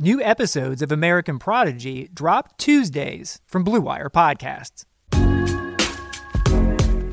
New episodes of American Prodigy drop Tuesdays from Blue Wire Podcasts.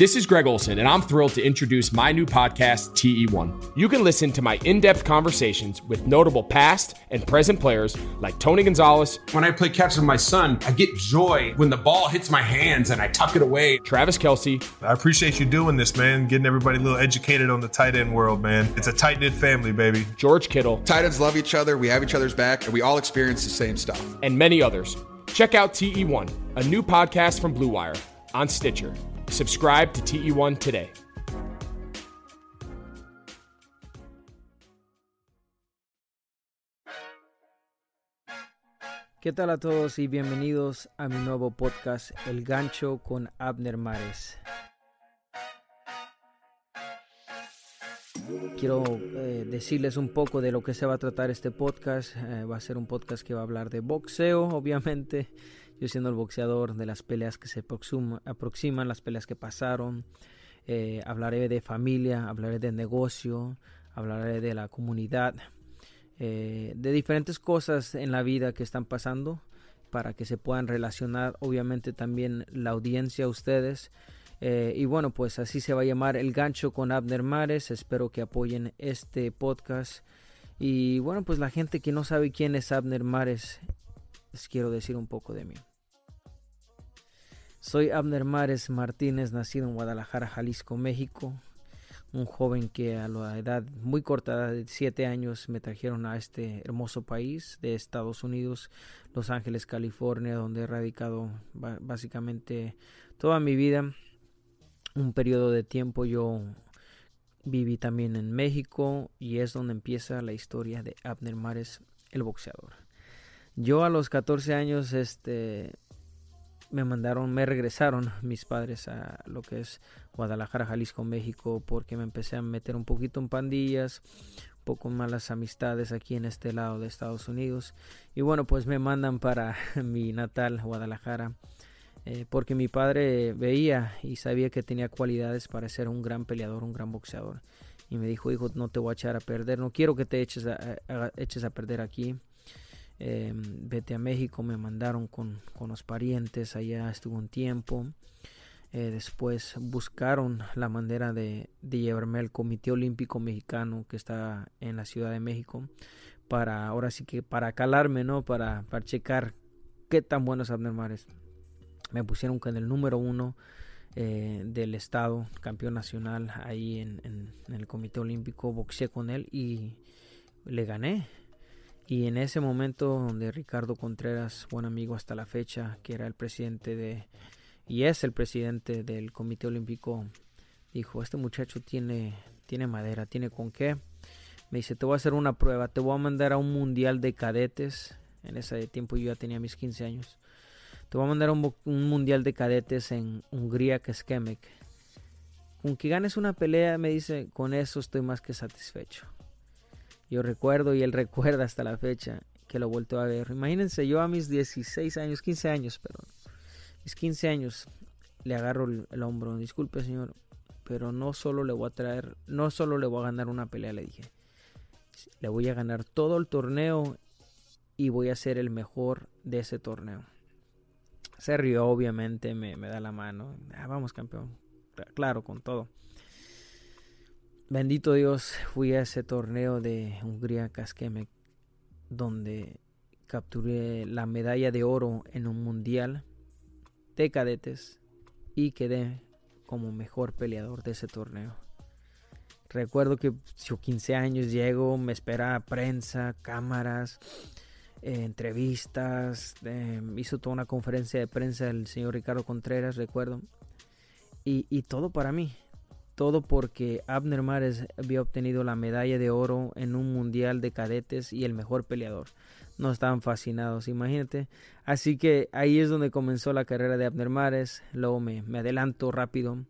This is Greg Olson, and I'm thrilled to introduce my new podcast, TE1. You can listen to my in depth conversations with notable past and present players like Tony Gonzalez. When I play catch with my son, I get joy when the ball hits my hands and I tuck it away. Travis Kelsey. I appreciate you doing this, man, getting everybody a little educated on the tight end world, man. It's a tight knit family, baby. George Kittle. Tight ends love each other, we have each other's back, and we all experience the same stuff. And many others. Check out TE1, a new podcast from Blue Wire on Stitcher. Subscribe to TE1 today. ¿Qué tal a todos y bienvenidos a mi nuevo podcast El Gancho con Abner Mares? Quiero eh, decirles un poco de lo que se va a tratar este podcast. Eh, va a ser un podcast que va a hablar de boxeo, obviamente. Yo siendo el boxeador de las peleas que se aproximan, las peleas que pasaron. Eh, hablaré de familia, hablaré de negocio, hablaré de la comunidad, de diferentes cosas en la vida que están pasando para que se puedan relacionar obviamente también la audiencia a ustedes. Eh, y bueno, pues así se va a llamar El Gancho con Abner Mares. Espero que apoyen este podcast. Y bueno, pues la gente que no sabe quién es Abner Mares, les quiero decir un poco de mí. Soy Abner Mares Martínez, nacido en Guadalajara, Jalisco, México. Un joven que a la edad muy corta de 7 años me trajeron a este hermoso país de Estados Unidos, Los Ángeles, California, donde he radicado básicamente toda mi vida un periodo de tiempo yo viví también en México y es donde empieza la historia de Abner Mares, el boxeador. Yo a los 14 años este me mandaron, me regresaron mis padres a lo que es Guadalajara, Jalisco, México, porque me empecé a meter un poquito en pandillas, un poco malas amistades aquí en este lado de Estados Unidos. Y bueno, pues me mandan para mi natal, Guadalajara. Eh, porque mi padre veía y sabía que tenía cualidades para ser un gran peleador, un gran boxeador. Y me dijo, hijo, no te voy a echar a perder, no quiero que te eches eches a perder aquí. Em, vete a México, me mandaron con, los parientes, allá estuvo un tiempo. Eh, después buscaron la manera de, llevarme al Comité Olímpico Mexicano que está en la Ciudad de México para ahora sí que para calarme, ¿no? Para, para checar qué tan bueno es Abner Mares me pusieron con el número uno eh, del estado, campeón nacional ahí en, el Comité Olímpico, boxeé con él y le gané. Y en ese momento donde Ricardo Contreras, buen amigo hasta la fecha, que era el presidente de, y es el presidente del Comité Olímpico, dijo, este muchacho tiene, tiene madera, tiene con qué. Me dice, te voy a hacer una prueba, te voy a mandar a un mundial de cadetes. En ese tiempo yo ya tenía mis 15 años te voy a mandar un, un mundial de cadetes en Hungría, que es Kemek. Con que ganes una pelea, me dice, con eso estoy más que satisfecho. Yo recuerdo y él recuerda hasta la fecha que lo vuelto a ver. Imagínense, yo a mis 16 años, 15 años, perdón. Mis 15 años le agarro el, hombro. Disculpe, señor, pero no solo le voy a traer, no solo le voy a ganar una pelea, le dije. Le voy a ganar todo el torneo y voy a ser el mejor de ese torneo. Se rió, obviamente, me, da la mano. Ah, vamos, campeón. Claro, con todo. Bendito Dios, fui a ese torneo de Hungría Casqueme, donde capturé la medalla de oro en un mundial de cadetes y quedé como mejor peleador de ese torneo. Recuerdo que yo 15 años llego, me espera prensa, cámaras, eh, entrevistas, eh, hizo toda una conferencia de prensa el señor Ricardo Contreras, recuerdo. Y, todo para mí, todo porque Abner Mares había obtenido la medalla de oro en un mundial de cadetes y el mejor peleador. no estaban fascinados, imagínate. Así que ahí es donde comenzó la carrera de Abner Mares. Luego me, me adelanto rápido.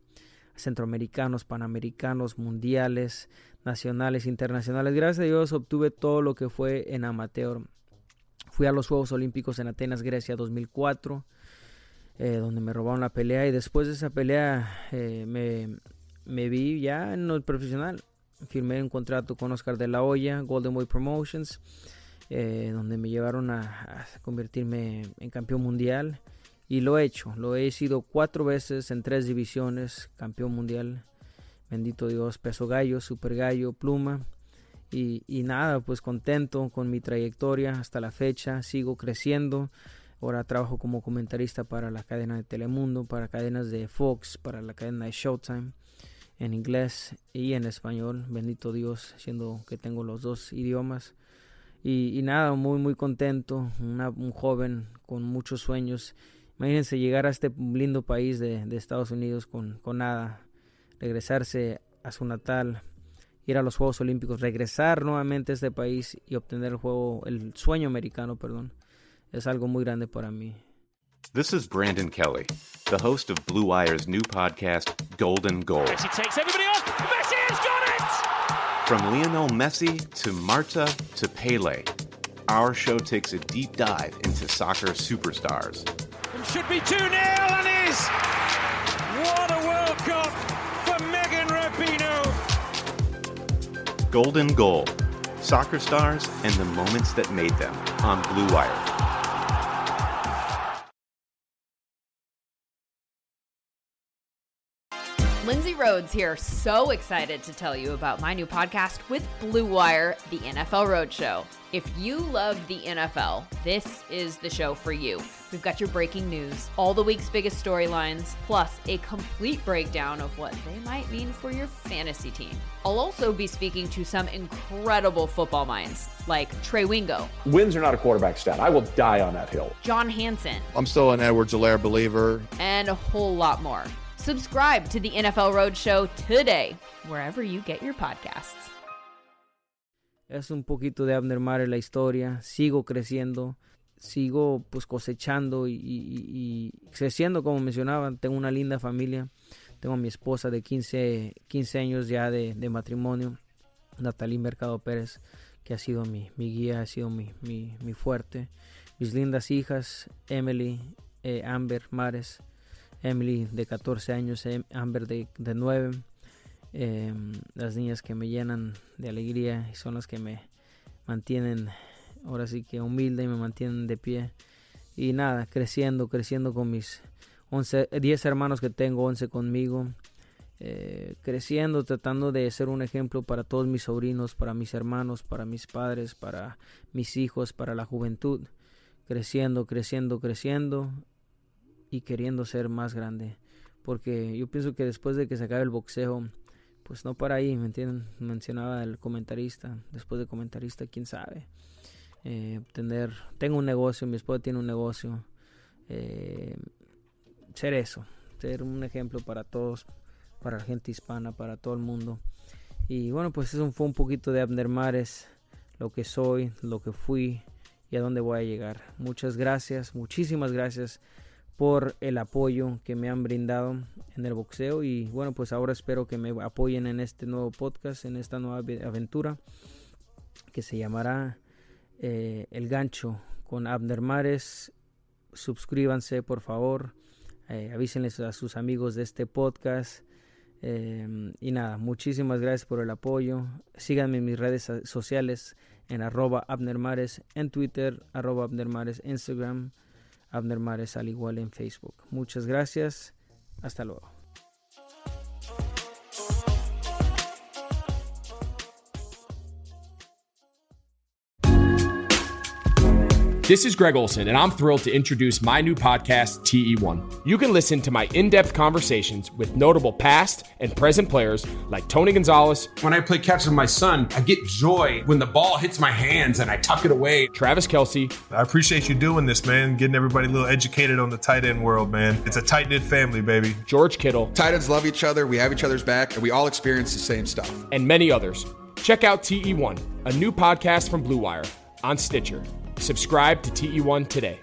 Centroamericanos, panamericanos, mundiales, nacionales, internacionales. Gracias a Dios obtuve todo lo que fue en amateur. Fui a los Juegos Olímpicos en Atenas, Grecia 2004, eh, donde me robaron la pelea y después de esa pelea eh, me, me vi ya en el profesional. Firmé un contrato con Oscar de la Hoya, Golden Boy Promotions, eh, donde me llevaron a, convertirme en campeón mundial. Y lo he hecho, lo he sido cuatro veces en tres divisiones, campeón mundial. Bendito Dios, peso gallo, super gallo, pluma. Y, y, nada, pues contento con mi trayectoria hasta la fecha, sigo creciendo. Ahora trabajo como comentarista para la cadena de Telemundo, para cadenas de Fox, para la cadena de Showtime en inglés y en español, bendito Dios, siendo que tengo los dos idiomas. Y, nada, muy, muy contento, un joven con muchos sueños. Imagínense llegar a este lindo país de, Estados Unidos con, con, nada, regresarse a su natal, ir a los Juegos Olímpicos, regresar nuevamente a este país y obtener el juego, el sueño americano, perdón, es algo muy grande para mí. This is Brandon Kelly, the host of Blue Wire's new podcast, Golden Goal. Messi takes everybody on. Messi has got it! From Lionel Messi to Marta to Pele, our show takes a deep dive into soccer superstars. And should be 2 0 and is! What a World Cup for Megan Rapinoe! Golden Goal Soccer Stars and the Moments That Made Them on Blue Wire. Lindsay Rhodes here, so excited to tell you about my new podcast with Blue Wire, the NFL Roadshow. If you love the NFL, this is the show for you. We've got your breaking news, all the week's biggest storylines, plus a complete breakdown of what they might mean for your fantasy team. I'll also be speaking to some incredible football minds like Trey Wingo. Wins are not a quarterback stat. I will die on that hill. John Hanson. I'm still an Edwards Alaire believer. And a whole lot more. Subscribe to the NFL Roadshow today, wherever you get your podcasts. Es un poquito de Abner Mare la historia. Sigo creciendo, sigo pues cosechando y, y, y, creciendo, como mencionaban. Tengo una linda familia. Tengo a mi esposa de 15, 15 años ya de, de matrimonio, Natalie Mercado Pérez, que ha sido mi, mi guía, ha sido mi, mi, mi, fuerte. Mis lindas hijas, Emily, eh, Amber Mares Emily de 14 años, em, Amber de, de 9. Em, las niñas que me llenan de alegría y son las que me mantienen ahora sí que humilde y me mantienen de pie. Y nada, creciendo, creciendo con mis 11, 10 hermanos que tengo, 11 conmigo. Eh, creciendo, tratando de ser un ejemplo para todos mis sobrinos, para mis hermanos, para mis padres, para mis hijos, para la juventud. Creciendo, creciendo, creciendo y queriendo ser más grande. Porque yo pienso que después de que se acabe el boxeo, pues no para ahí, ¿me entienden? Mencionaba el comentarista, después de comentarista, quién sabe. Eh, tener, tengo un negocio, mi esposa tiene un negocio. Eh, ser eso, ser un ejemplo para todos, para la gente hispana, para todo el mundo. Y bueno, pues eso fue un poquito de Abner Mares, lo que soy, lo que fui y a dónde voy a llegar. Muchas gracias, muchísimas gracias por el apoyo que me han brindado en el boxeo y bueno pues ahora espero que me apoyen en este nuevo podcast en esta nueva aventura que se llamará eh, El Gancho con Abner Mares. Suscríbanse por favor. Eh, avísenles a sus amigos de este podcast. Eh, y nada muchísimas gracias por el apoyo. Síganme en mis redes sociales en arroba Abner Mares en Twitter arroba Abner Mares Instagram Abner Mares al igual en Facebook. Muchas gracias. Hasta luego. This is Greg Olson, and I'm thrilled to introduce my new podcast, TE1. You can listen to my in depth conversations with notable past and present players like Tony Gonzalez. When I play catch with my son, I get joy when the ball hits my hands and I tuck it away. Travis Kelsey. I appreciate you doing this, man. Getting everybody a little educated on the tight end world, man. It's a tight knit family, baby. George Kittle. Tight ends love each other. We have each other's back, and we all experience the same stuff. And many others. Check out TE1, a new podcast from Blue Wire on Stitcher. Subscribe to TE1 today.